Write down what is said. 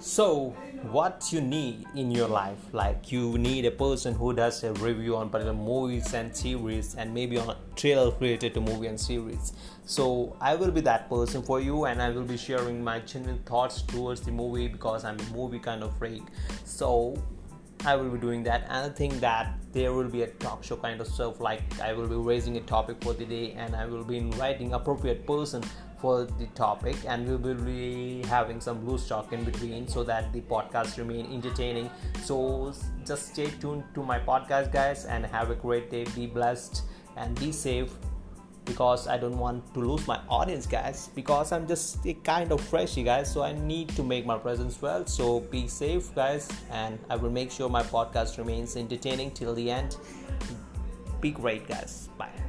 So, what you need in your life? Like, you need a person who does a review on particular movies and series, and maybe on a trailer related to movie and series. So, I will be that person for you, and I will be sharing my genuine thoughts towards the movie because I'm a movie kind of freak. So, I will be doing that, and I think that there will be a talk show kind of stuff. Like, I will be raising a topic for the day, and I will be inviting appropriate person for the topic. And we will be having some loose talk in between so that the podcast remain entertaining. So just stay tuned to my podcast guys and have a great day. Be blessed and be safe because I don't want to lose my audience, guys. Because I'm just a kind of freshy, guys. So I need to make my presence well. So be safe, guys, and I will make sure my podcast remains entertaining till the end. Be great, guys. Bye.